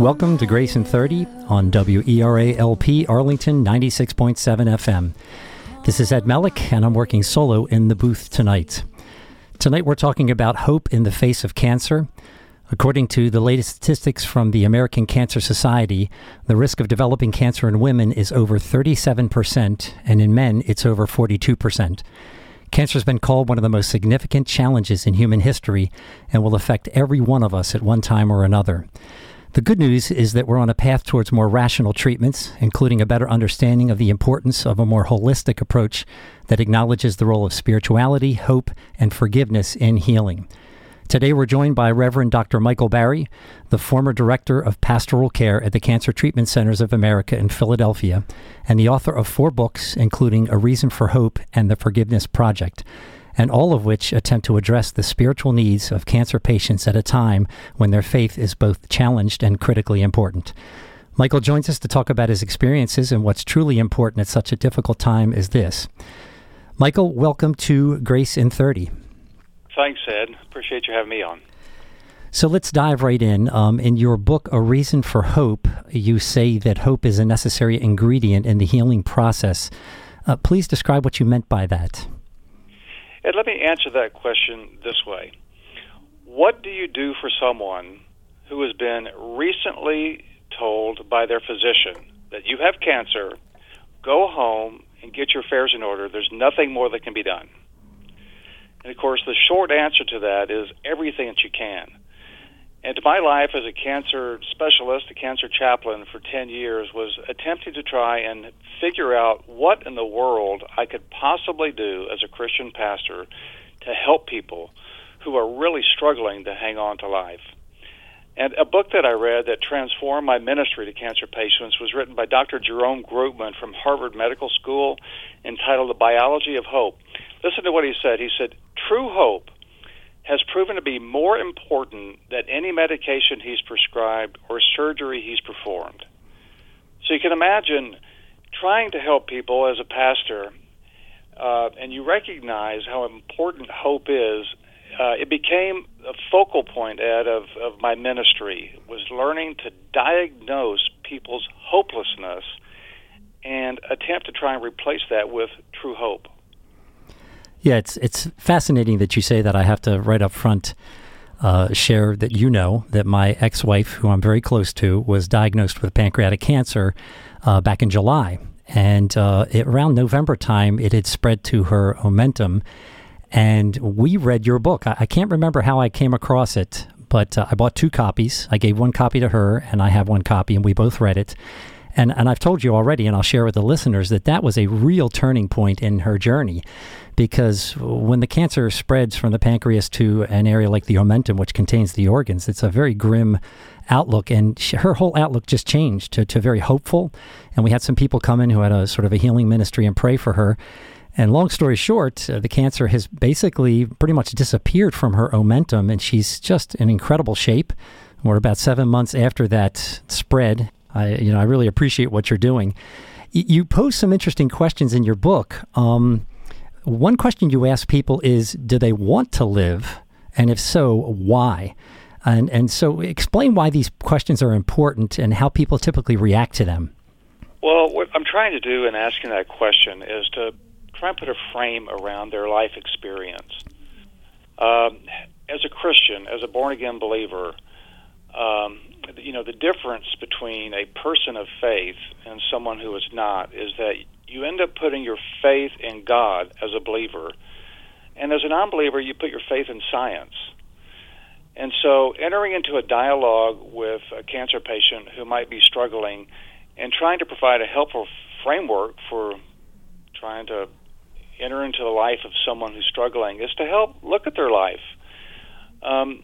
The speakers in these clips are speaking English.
Welcome to Grace in 30 on WERA LP Arlington 96.7 FM. This is Ed Melick, and I'm working solo in the booth tonight. Tonight we're talking about hope in the face of cancer. According to the latest statistics from the American Cancer Society, the risk of developing cancer in women is over 37%, and in men, it's over 42%. Cancer has been called one of the most significant challenges in human history and will affect every one of us at one time or another. The good news is that we're on a path towards more rational treatments, including a better understanding of the importance of a more holistic approach that acknowledges the role of spirituality, hope, and forgiveness in healing. Today, we're joined by Reverend Dr. Michael Barry, the former director of pastoral care at the Cancer Treatment Centers of America in Philadelphia, and the author of four books, including A Reason for Hope and The Forgiveness Project and all of which attempt to address the spiritual needs of cancer patients at a time when their faith is both challenged and critically important. Michael joins us to talk about his experiences and what's truly important at such a difficult time as this. Michael, welcome to Grace in 30. Thanks, Ed. Appreciate you having me on. So let's dive right in. Um, in your book, A Reason for Hope, you say that hope is a necessary ingredient in the healing process. Uh, please describe what you meant by that. And let me answer that question this way What do you do for someone who has been recently told by their physician that you have cancer, go home and get your affairs in order? There's nothing more that can be done. And of course, the short answer to that is everything that you can. And my life as a cancer specialist, a cancer chaplain for 10 years, was attempting to try and figure out what in the world I could possibly do as a Christian pastor to help people who are really struggling to hang on to life. And a book that I read that transformed my ministry to cancer patients was written by Dr. Jerome Groopman from Harvard Medical School entitled The Biology of Hope. Listen to what he said. He said, True hope has proven to be more important than any medication he's prescribed or surgery he's performed. So you can imagine trying to help people as a pastor, uh, and you recognize how important hope is. Uh, it became a focal point, Ed, of, of my ministry was learning to diagnose people's hopelessness and attempt to try and replace that with true hope. Yeah, it's it's fascinating that you say that. I have to right up front uh, share that you know that my ex-wife, who I'm very close to, was diagnosed with pancreatic cancer uh, back in July, and uh, it, around November time, it had spread to her omentum, and we read your book. I, I can't remember how I came across it, but uh, I bought two copies. I gave one copy to her, and I have one copy, and we both read it. And, and I've told you already, and I'll share with the listeners, that that was a real turning point in her journey because when the cancer spreads from the pancreas to an area like the omentum, which contains the organs, it's a very grim outlook. And she, her whole outlook just changed to, to very hopeful. And we had some people come in who had a sort of a healing ministry and pray for her. And long story short, uh, the cancer has basically pretty much disappeared from her omentum, and she's just in incredible shape. We're about seven months after that spread. I, you know, I really appreciate what you're doing. Y- you pose some interesting questions in your book. Um, one question you ask people is do they want to live? And if so, why? And, and so explain why these questions are important and how people typically react to them. Well, what I'm trying to do in asking that question is to try and put a frame around their life experience. Um, as a Christian, as a born again believer, um, you know, the difference between a person of faith and someone who is not is that you end up putting your faith in God as a believer. And as a non believer, you put your faith in science. And so, entering into a dialogue with a cancer patient who might be struggling and trying to provide a helpful framework for trying to enter into the life of someone who's struggling is to help look at their life. Um,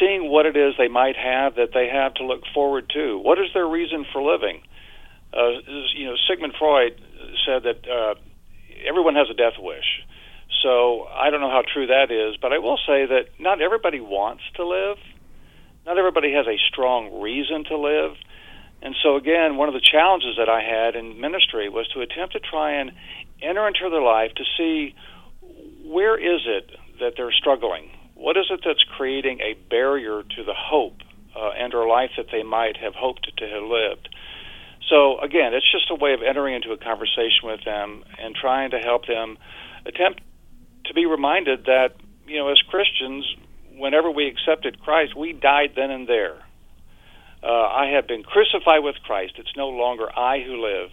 seeing what it is they might have that they have to look forward to. What is their reason for living? Uh, you know, Sigmund Freud said that uh, everyone has a death wish. So I don't know how true that is, but I will say that not everybody wants to live. Not everybody has a strong reason to live. And so, again, one of the challenges that I had in ministry was to attempt to try and enter into their life to see where is it that they're struggling? What is it that's creating a barrier to the hope uh, and or life that they might have hoped to have lived. So again, it's just a way of entering into a conversation with them and trying to help them attempt to be reminded that you know as Christians, whenever we accepted Christ, we died then and there. Uh, I have been crucified with Christ. It's no longer I who live.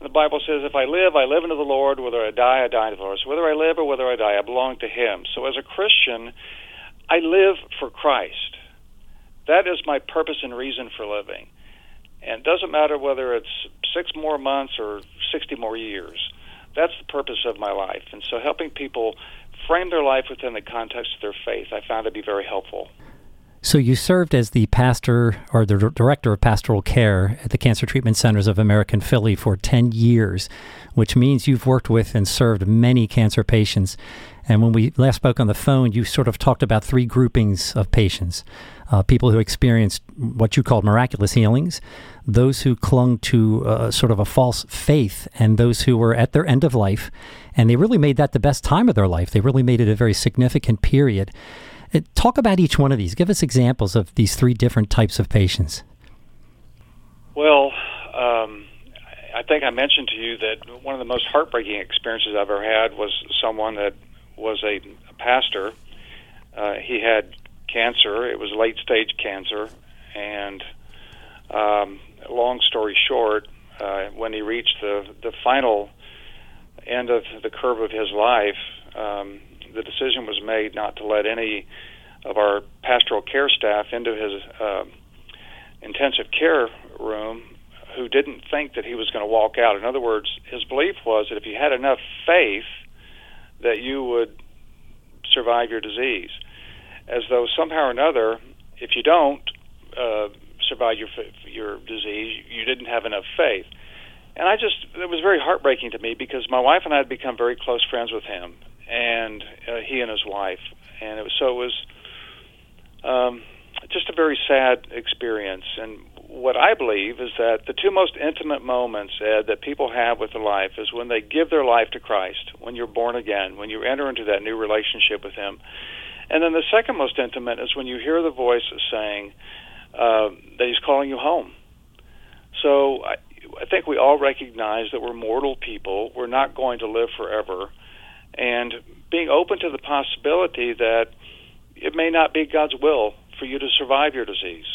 The Bible says, if I live, I live unto the Lord. Whether I die, I die unto the Lord. So whether I live or whether I die, I belong to Him. So as a Christian, I live for Christ. That is my purpose and reason for living. And it doesn't matter whether it's six more months or 60 more years. That's the purpose of my life. And so helping people frame their life within the context of their faith, I found to be very helpful. So you served as the pastor or the director of pastoral care at the Cancer Treatment Centers of America in Philly for 10 years, which means you've worked with and served many cancer patients. And when we last spoke on the phone, you sort of talked about three groupings of patients uh, people who experienced what you called miraculous healings, those who clung to uh, sort of a false faith, and those who were at their end of life. And they really made that the best time of their life. They really made it a very significant period. Uh, talk about each one of these. Give us examples of these three different types of patients. Well, um, I think I mentioned to you that one of the most heartbreaking experiences I've ever had was someone that was a, a pastor. Uh, he had cancer. It was late stage cancer, and um, long story short, uh, when he reached the the final end of the curve of his life, um, the decision was made not to let any of our pastoral care staff into his uh, intensive care room who didn't think that he was going to walk out. In other words, his belief was that if you had enough faith that you would survive your disease. As though somehow or another, if you don't uh, survive your your disease, you didn't have enough faith. And I just it was very heartbreaking to me because my wife and I had become very close friends with him, and uh, he and his wife, and it was so it was um, just a very sad experience. And what I believe is that the two most intimate moments, Ed, that people have with their life is when they give their life to Christ, when you're born again, when you enter into that new relationship with Him. And then the second most intimate is when you hear the voice saying uh, that He's calling you home. So I, I think we all recognize that we're mortal people. We're not going to live forever. And being open to the possibility that it may not be God's will for you to survive your disease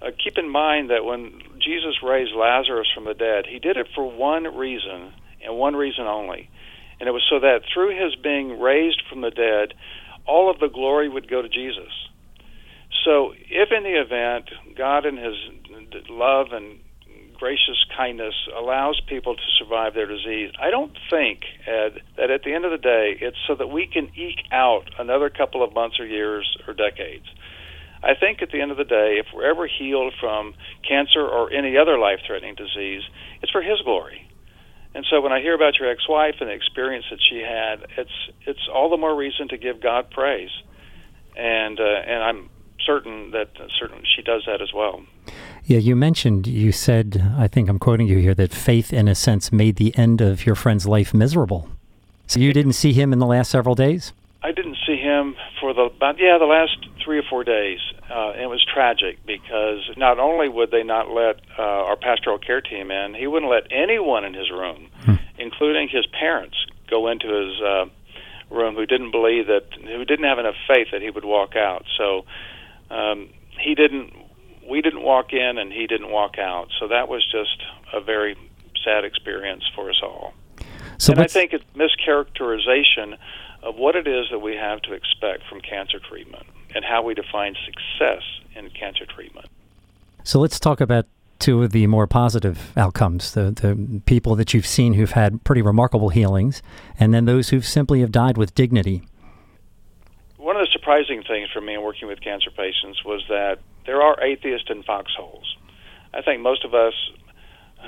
uh, keep in mind that when Jesus raised Lazarus from the dead, he did it for one reason and one reason only. And it was so that through his being raised from the dead, all of the glory would go to Jesus. So, if in the event God, in his love and gracious kindness, allows people to survive their disease, I don't think, Ed, that at the end of the day, it's so that we can eke out another couple of months or years or decades. I think at the end of the day, if we're ever healed from cancer or any other life threatening disease, it's for His glory. And so when I hear about your ex wife and the experience that she had, it's it's all the more reason to give God praise. And uh, and I'm certain that uh, certain she does that as well. Yeah, you mentioned, you said, I think I'm quoting you here, that faith, in a sense, made the end of your friend's life miserable. So you didn't see him in the last several days? I didn't see him for the about yeah the last three or four days. Uh, and it was tragic because not only would they not let uh, our pastoral care team in, he wouldn't let anyone in his room, hmm. including his parents, go into his uh, room who didn't believe that who didn't have enough faith that he would walk out. So um, he didn't. We didn't walk in, and he didn't walk out. So that was just a very sad experience for us all. So and I think it's mischaracterization of what it is that we have to expect from cancer treatment and how we define success in cancer treatment. So let's talk about two of the more positive outcomes the, the people that you've seen who've had pretty remarkable healings, and then those who simply have died with dignity. One of the surprising things for me in working with cancer patients was that there are atheists in foxholes. I think most of us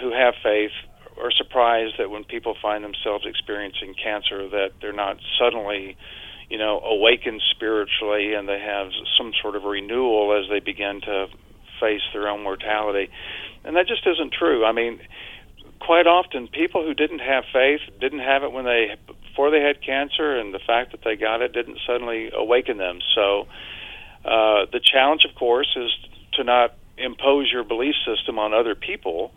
who have faith are surprised that when people find themselves experiencing cancer that they're not suddenly you know awakened spiritually and they have some sort of renewal as they begin to face their own mortality and that just isn't true i mean quite often people who didn't have faith didn't have it when they before they had cancer and the fact that they got it didn't suddenly awaken them so uh, the challenge of course is to not impose your belief system on other people,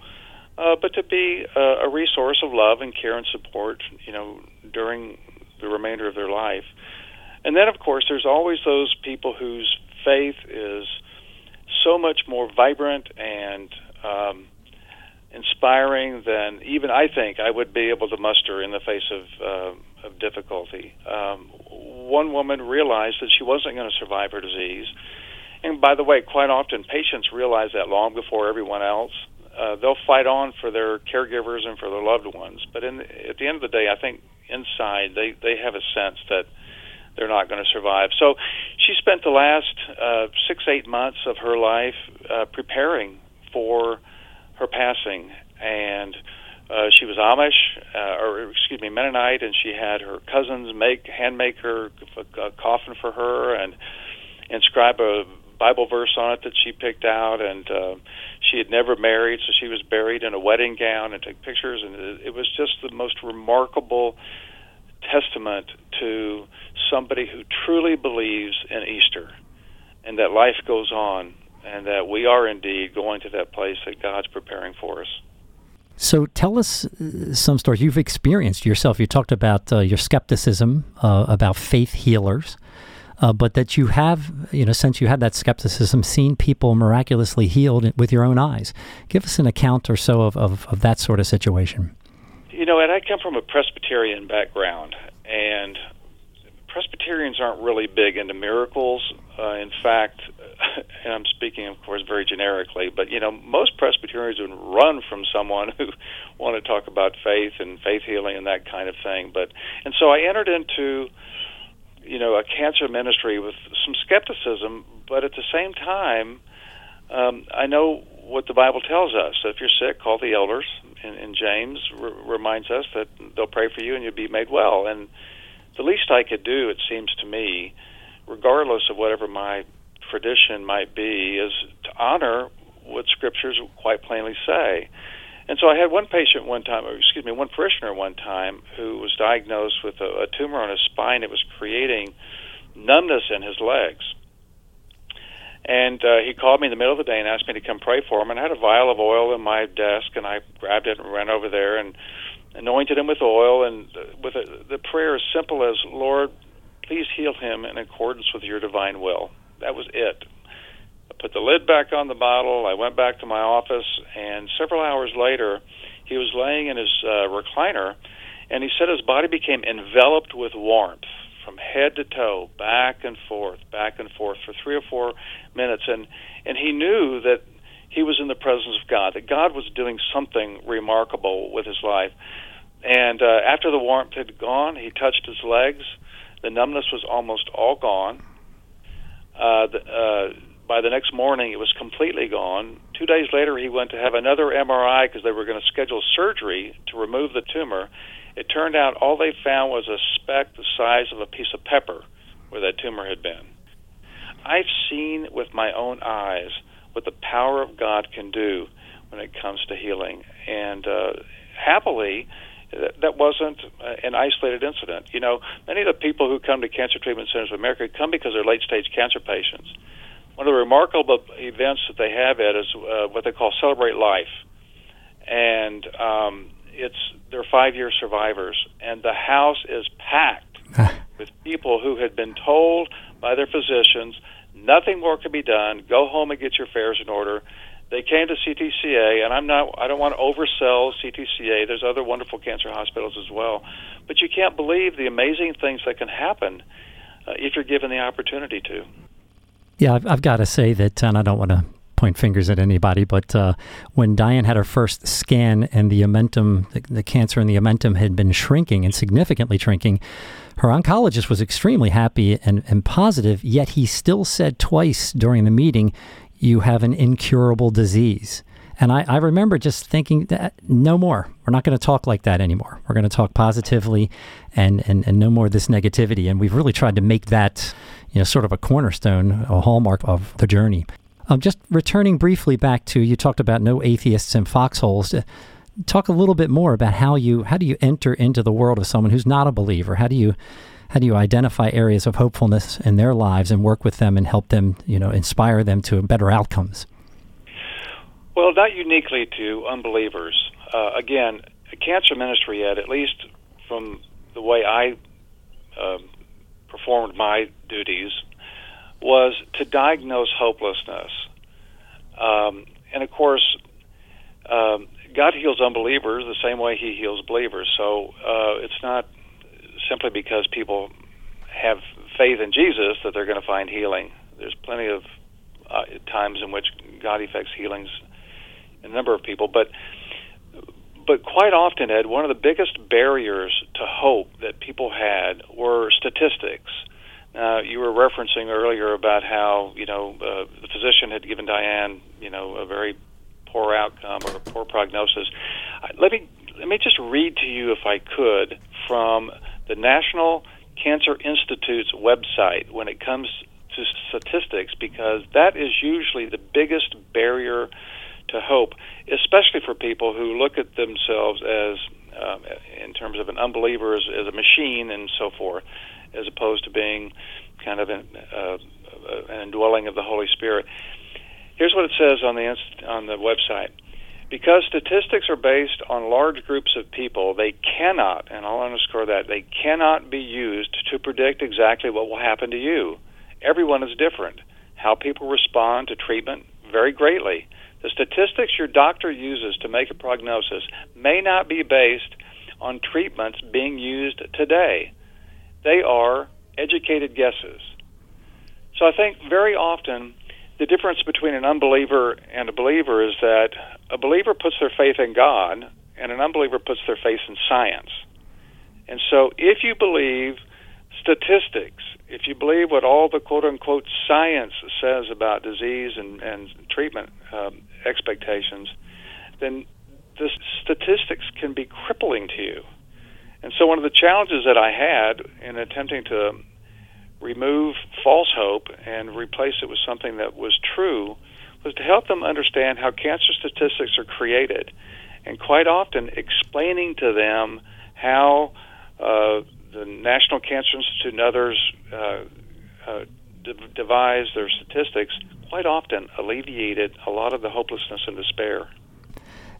uh, but to be a, a resource of love and care and support, you know, during the remainder of their life. And then, of course, there's always those people whose faith is so much more vibrant and um, inspiring than even I think I would be able to muster in the face of, uh, of difficulty. Um, one woman realized that she wasn't going to survive her disease. And by the way, quite often patients realize that long before everyone else. Uh, they'll fight on for their caregivers and for their loved ones, but in, at the end of the day, I think inside they they have a sense that they're not going to survive. So she spent the last uh, six eight months of her life uh, preparing for her passing, and uh, she was Amish, uh, or excuse me, Mennonite, and she had her cousins make hand make her a coffin for her and inscribe a Bible verse on it that she picked out, and uh, she had never married, so she was buried in a wedding gown and took pictures, and it, it was just the most remarkable testament to somebody who truly believes in Easter and that life goes on and that we are indeed going to that place that God's preparing for us. So tell us uh, some stories you've experienced yourself. You talked about uh, your skepticism uh, about faith healers, uh, but that you have, you know, since you had that skepticism, seen people miraculously healed with your own eyes. Give us an account or so of, of, of that sort of situation. You know, and I come from a Presbyterian background, and Presbyterians aren't really big into miracles. Uh, in fact, and I'm speaking, of course, very generically, but you know, most Presbyterians would run from someone who want to talk about faith and faith healing and that kind of thing. But and so I entered into, you know, a cancer ministry with some skepticism, but at the same time, um, I know what the Bible tells us. So if you're sick, call the elders. And, and James r- reminds us that they'll pray for you and you'll be made well. And the least I could do, it seems to me, regardless of whatever my tradition might be, is to honor what scriptures quite plainly say. And so I had one patient one time, or excuse me, one parishioner one time who was diagnosed with a, a tumor on his spine. It was creating numbness in his legs. And uh, he called me in the middle of the day and asked me to come pray for him. And I had a vial of oil in my desk, and I grabbed it and ran over there and anointed him with oil. And with a, the prayer as simple as, Lord, please heal him in accordance with your divine will. That was it. I put the lid back on the bottle. I went back to my office, and several hours later, he was laying in his uh, recliner, and he said his body became enveloped with warmth from head to toe, back and forth, back and forth for three or four minutes, and and he knew that he was in the presence of God, that God was doing something remarkable with his life. And uh, after the warmth had gone, he touched his legs. The numbness was almost all gone. Uh, the, uh, by the next morning, it was completely gone. Two days later, he went to have another MRI because they were going to schedule surgery to remove the tumor. It turned out all they found was a speck the size of a piece of pepper where that tumor had been. I've seen with my own eyes what the power of God can do when it comes to healing. And uh, happily, that, that wasn't uh, an isolated incident. You know, many of the people who come to cancer treatment centers of America come because they're late stage cancer patients. One of the remarkable events that they have at is uh, what they call Celebrate Life. And um, it's they're five year survivors, and the house is packed with people who had been told by their physicians nothing more can be done. Go home and get your affairs in order. They came to CTCA, and I'm not. I don't want to oversell CTCA. There's other wonderful cancer hospitals as well, but you can't believe the amazing things that can happen uh, if you're given the opportunity to. Yeah, I've, I've got to say that, and I don't want to point fingers at anybody, but uh, when Diane had her first scan and the omentum, the, the, cancer in the omentum had been shrinking and significantly shrinking, her oncologist was extremely happy and, and positive, yet he still said twice during the meeting, You have an incurable disease. And I, I remember just thinking that no more. We're not going to talk like that anymore. We're going to talk positively and, and, and no more of this negativity. And we've really tried to make that, you know, sort of a cornerstone, a hallmark of the journey. Um, just returning briefly back to you talked about no atheists in foxholes. Uh, talk a little bit more about how you how do you enter into the world of someone who's not a believer? How do you how do you identify areas of hopefulness in their lives and work with them and help them, you know, inspire them to better outcomes? Well, not uniquely to unbelievers. Uh, again, cancer ministry, Ed, at least from the way I uh, performed my duties, was to diagnose hopelessness. Um, and of course, um, God heals unbelievers the same way He heals believers. So uh, it's not simply because people have faith in Jesus that they're going to find healing. There's plenty of uh, times in which God effects healings in a number of people, but but quite often, Ed, one of the biggest barriers to hope that people had were statistics. You were referencing earlier about how you know uh, the physician had given Diane you know a very poor outcome or a poor prognosis. Let me let me just read to you, if I could, from the National Cancer Institute's website when it comes to statistics, because that is usually the biggest barrier to hope, especially for people who look at themselves as, um, in terms of an unbeliever, as, as, a machine and so forth, as opposed to being kind of an, uh, an indwelling of the Holy Spirit. Here's what it says on the on the website. Because statistics are based on large groups of people, they cannot, and I'll underscore that, they cannot be used to predict exactly what will happen to you. Everyone is different. How people respond to treatment vary greatly. The statistics your doctor uses to make a prognosis may not be based on treatments being used today. They are educated guesses. So I think very often the difference between an unbeliever and a believer is that a believer puts their faith in God and an unbeliever puts their faith in science. And so if you believe statistics, if you believe what all the quote unquote science says about disease and, and treatment um, expectations, then the statistics can be crippling to you. And so one of the challenges that I had in attempting to remove false hope and replace it with something that was true was to help them understand how cancer statistics are created, and quite often explaining to them how uh, the National Cancer Institute and others uh, uh, devise their statistics. Quite often alleviated a lot of the hopelessness and despair.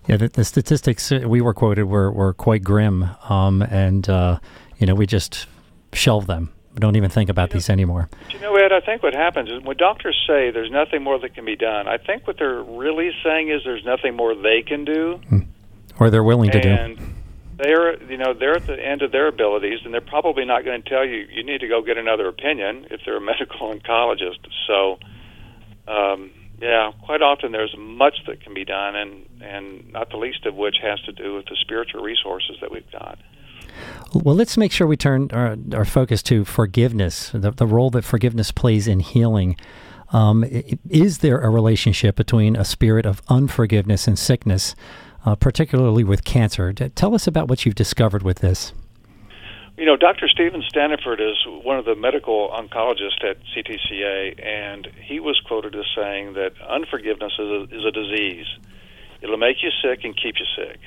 Yeah, the, the statistics we were quoted were, were quite grim, um, and uh, you know we just shelved them we don't even think about you these anymore. you know, Ed, I think what happens is when doctors say there's nothing more that can be done, I think what they're really saying is there's nothing more they can do, hmm. or they're willing to do. They're, you know, they're at the end of their abilities, and they're probably not going to tell you you need to go get another opinion if they're a medical oncologist. So, um, yeah, quite often there's much that can be done, and and not the least of which has to do with the spiritual resources that we've got. Well, let's make sure we turn our, our focus to forgiveness, the, the role that forgiveness plays in healing. Um, is there a relationship between a spirit of unforgiveness and sickness, uh, particularly with cancer? Tell us about what you've discovered with this. You know, Dr. Stephen Standiford is one of the medical oncologists at CTCA, and he was quoted as saying that unforgiveness is a, is a disease. It'll make you sick and keep you sick.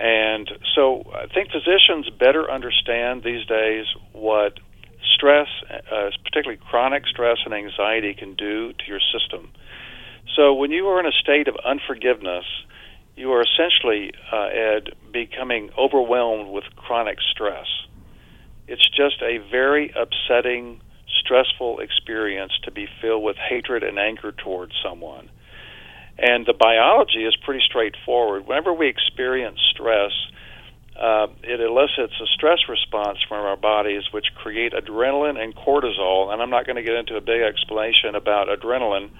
And so I think physicians better understand these days what stress, uh, particularly chronic stress and anxiety, can do to your system. So when you are in a state of unforgiveness, you are essentially, uh, Ed, becoming overwhelmed with chronic stress. It's just a very upsetting, stressful experience to be filled with hatred and anger towards someone. And the biology is pretty straightforward. Whenever we experience stress, uh, it elicits a stress response from our bodies, which create adrenaline and cortisol. And I'm not going to get into a big explanation about adrenaline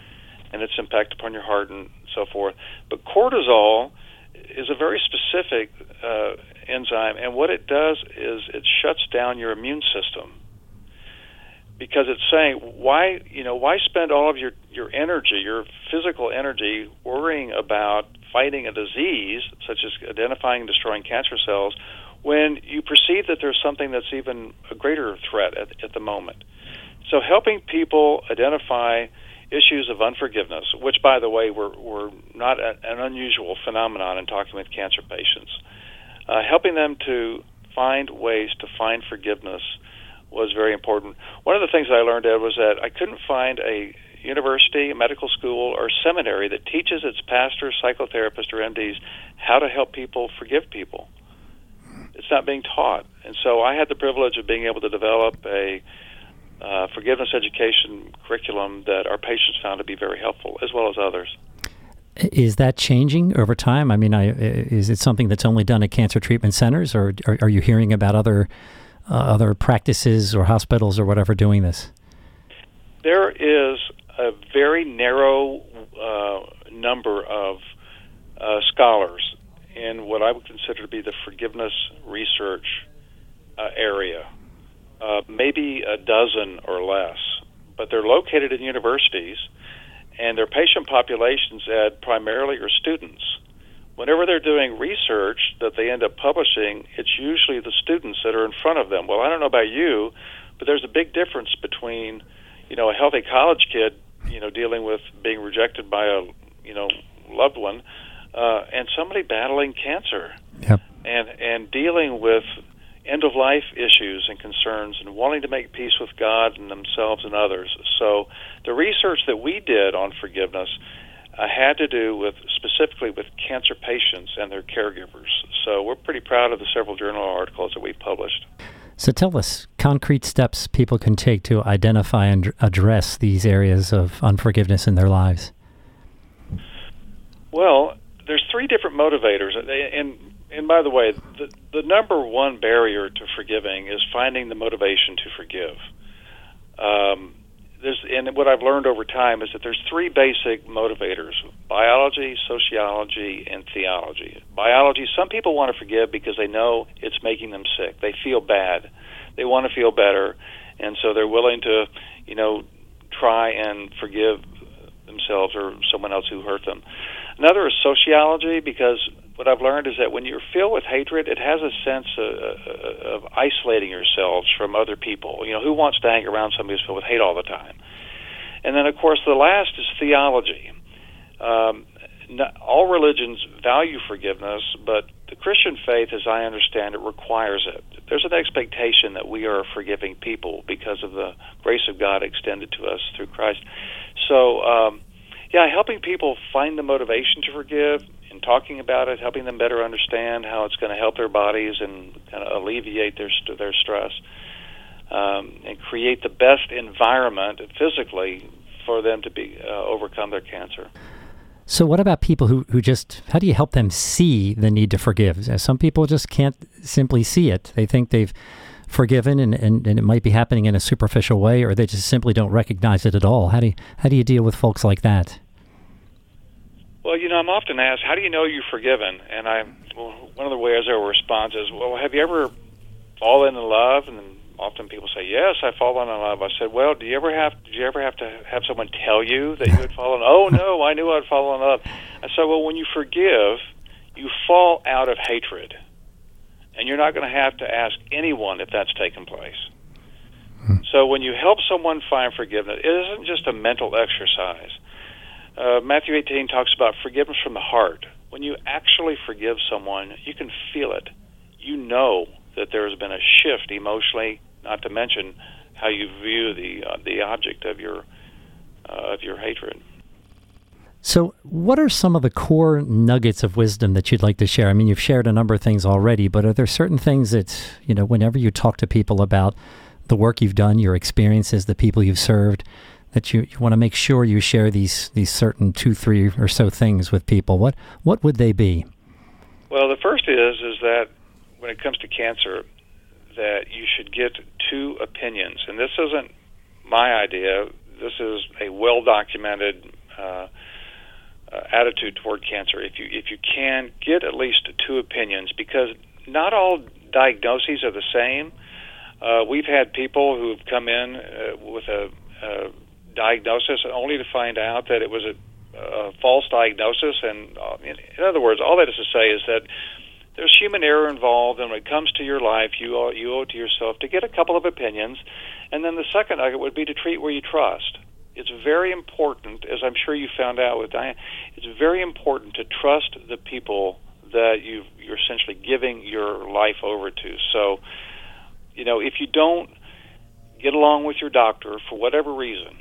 and its impact upon your heart and so forth. But cortisol is a very specific uh, enzyme, and what it does is it shuts down your immune system because it's saying why you know why spend all of your your energy your physical energy worrying about fighting a disease such as identifying and destroying cancer cells when you perceive that there's something that's even a greater threat at, at the moment so helping people identify issues of unforgiveness which by the way were, were not a, an unusual phenomenon in talking with cancer patients uh, helping them to find ways to find forgiveness was very important. One of the things I learned, Ed, was that I couldn't find a university, a medical school, or seminary that teaches its pastors, psychotherapists, or MDs how to help people forgive people. It's not being taught. And so I had the privilege of being able to develop a uh, forgiveness education curriculum that our patients found to be very helpful, as well as others. Is that changing over time? I mean, I, is it something that's only done at cancer treatment centers, or are, are you hearing about other uh, other practices or hospitals or whatever doing this? There is a very narrow uh, number of uh, scholars in what I would consider to be the forgiveness research uh, area, uh, maybe a dozen or less, but they're located in universities, and their patient populations at primarily are students. Whenever they're doing research that they end up publishing, it's usually the students that are in front of them. Well, I don't know about you, but there's a big difference between, you know, a healthy college kid, you know, dealing with being rejected by a, you know, loved one uh, and somebody battling cancer yep. and and dealing with end of life issues and concerns and wanting to make peace with God and themselves and others. So the research that we did on forgiveness uh, had to do with specifically with cancer patients and their caregivers. So we're pretty proud of the several journal articles that we've published. So tell us concrete steps people can take to identify and address these areas of unforgiveness in their lives. Well, there's three different motivators, and and by the way, the the number one barrier to forgiving is finding the motivation to forgive. Um, there's and what I've learned over time is that there's three basic motivators: biology, sociology, and theology. Biology. Some people want to forgive because they know it's making them sick. They feel bad. They want to feel better, and so they're willing to, you know, try and forgive themselves or someone else who hurt them. Another is sociology because what I've learned is that when you're filled with hatred, it has a sense of, of isolating yourselves from other people. You know, who wants to hang around somebody who's filled with hate all the time? And then, of course, the last is theology. Um, not, all religions value forgiveness, but the Christian faith, as I understand it, requires it. There's an expectation that we are forgiving people because of the grace of God extended to us through Christ. So, um, yeah, helping people find the motivation to forgive and talking about it, helping them better understand how it's going to help their bodies and kind of alleviate their their stress, um, and create the best environment physically for them to be uh, overcome their cancer. So, what about people who, who just, how do you help them see the need to forgive? Some people just can't simply see it. They think they've forgiven and, and, and it might be happening in a superficial way, or they just simply don't recognize it at all. How do you, how do you deal with folks like that? Well, you know, I'm often asked, "How do you know you're forgiven?" And I, well, one of the ways I respond is, "Well, have you ever fallen in love?" And often people say, "Yes, I've fallen in love." I said, "Well, do you ever have did you ever have to have someone tell you that you had fallen?" oh no, I knew I'd fallen in love. I said, "Well, when you forgive, you fall out of hatred, and you're not going to have to ask anyone if that's taken place." Hmm. So when you help someone find forgiveness, it isn't just a mental exercise uh, Matthew 18 talks about forgiveness from the heart. When you actually forgive someone, you can feel it. You know that there has been a shift emotionally, not to mention how you view the uh, the object of your uh, of your hatred. So, what are some of the core nuggets of wisdom that you'd like to share? I mean, you've shared a number of things already, but are there certain things that, you know, whenever you talk to people about the work you've done, your experiences, the people you've served, that you, you want to make sure you share these these certain two, three or so things with people. What what would they be? Well, the first is is that when it comes to cancer, that you should get two opinions, and this isn't my idea. This is a well documented uh, uh, attitude toward cancer. If you if you can get at least two opinions, because not all diagnoses are the same. Uh, we've had people who have come in uh, with a, a diagnosis, and only to find out that it was a, a false diagnosis. And uh, in, in other words, all that is to say is that there's human error involved, and when it comes to your life, you owe, you owe it to yourself to get a couple of opinions. And then the second nugget would be to treat where you trust. It's very important, as I'm sure you found out with Diane, it's very important to trust the people that you you're essentially giving your life over to. So, you know, if you don't get along with your doctor for whatever reason,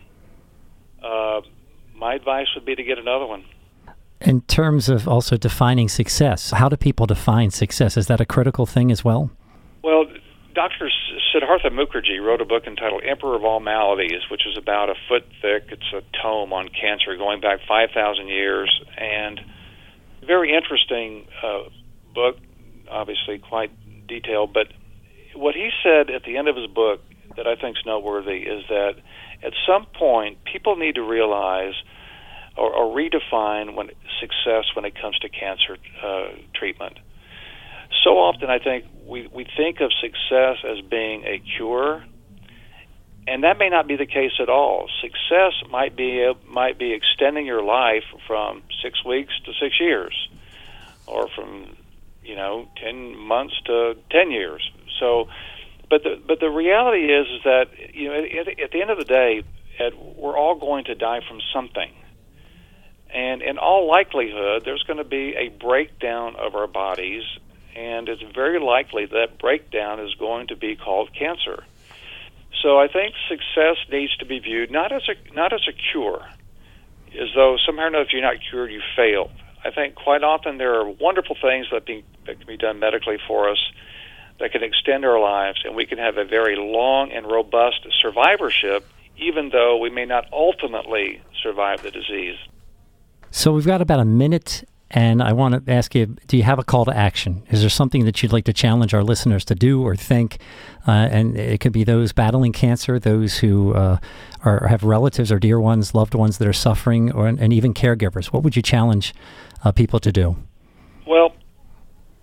uh, my advice would be to get another one. In terms of also defining success, how do people define success? Is that a critical thing as well? Well, Dr. Siddhartha Mukherjee wrote a book entitled Emperor of All Maladies, which is about a foot thick. It's a tome on cancer going back 5,000 years, and very interesting uh, book, obviously quite detailed. But what he said at the end of his book that I think is noteworthy is that at some point people need to realize – or, or redefine when success when it comes to cancer uh, treatment. So often, I think we, we think of success as being a cure, and that may not be the case at all. Success might be might be extending your life from six weeks to six years, or from you know ten months to ten years. So, but the but the reality is is that you know at, at the end of the day, Ed, we're all going to die from something. And in all likelihood, there's going to be a breakdown of our bodies, and it's very likely that breakdown is going to be called cancer. So I think success needs to be viewed not as a not as a cure, as though somehow or another if you're not cured, you failed. I think quite often there are wonderful things that, be, that can be done medically for us that can extend our lives, and we can have a very long and robust survivorship, even though we may not ultimately survive the disease. So we've got about a minute, and I want to ask you do you have a call to action? Is there something that you'd like to challenge our listeners to do or think? Uh, and it could be those battling cancer, those who uh, are, have relatives or dear ones, loved ones that are suffering, or, and even caregivers. What would you challenge uh, people to do? Well,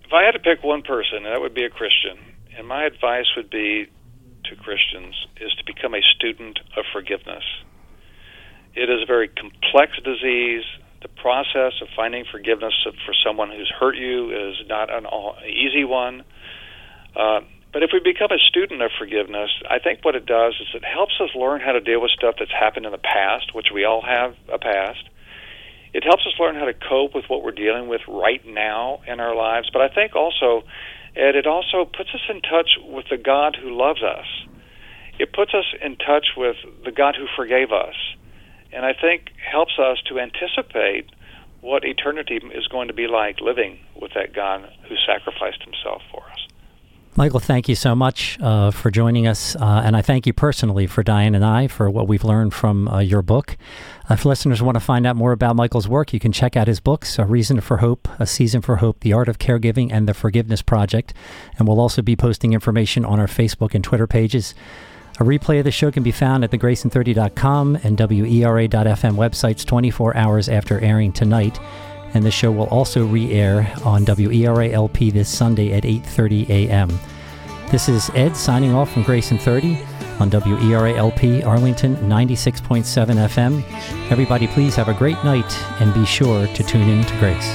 if I had to pick one person, that would be a Christian. And my advice would be to Christians is to become a student of forgiveness. It is a very complex disease the process of finding forgiveness for someone who's hurt you is not an easy one. Uh, but if we become a student of forgiveness, I think what it does is it helps us learn how to deal with stuff that's happened in the past, which we all have a past. It helps us learn how to cope with what we're dealing with right now in our lives. But I think also, Ed, it also puts us in touch with the God who loves us. It puts us in touch with the God who forgave us and I think helps us to anticipate what eternity is going to be like living with that God who sacrificed himself for us. Michael, thank you so much uh, for joining us. Uh, and I thank you personally for Diane and I for what we've learned from uh, your book. Uh, if listeners want to find out more about Michael's work, you can check out his books A Reason for Hope, A Season for Hope, The Art of Caregiving, and The Forgiveness Project. And we'll also be posting information on our Facebook and Twitter pages. A replay of the show can be found at thegrayson30.com and WERA.FM websites 24 hours after airing tonight. And the show will also re-air on WERA LP this Sunday at 8:30 a.m. This is Ed signing off from Grace in 30 on WERA LP Arlington 96.7 FM. Everybody, please have a great night and be sure to tune in to Grace.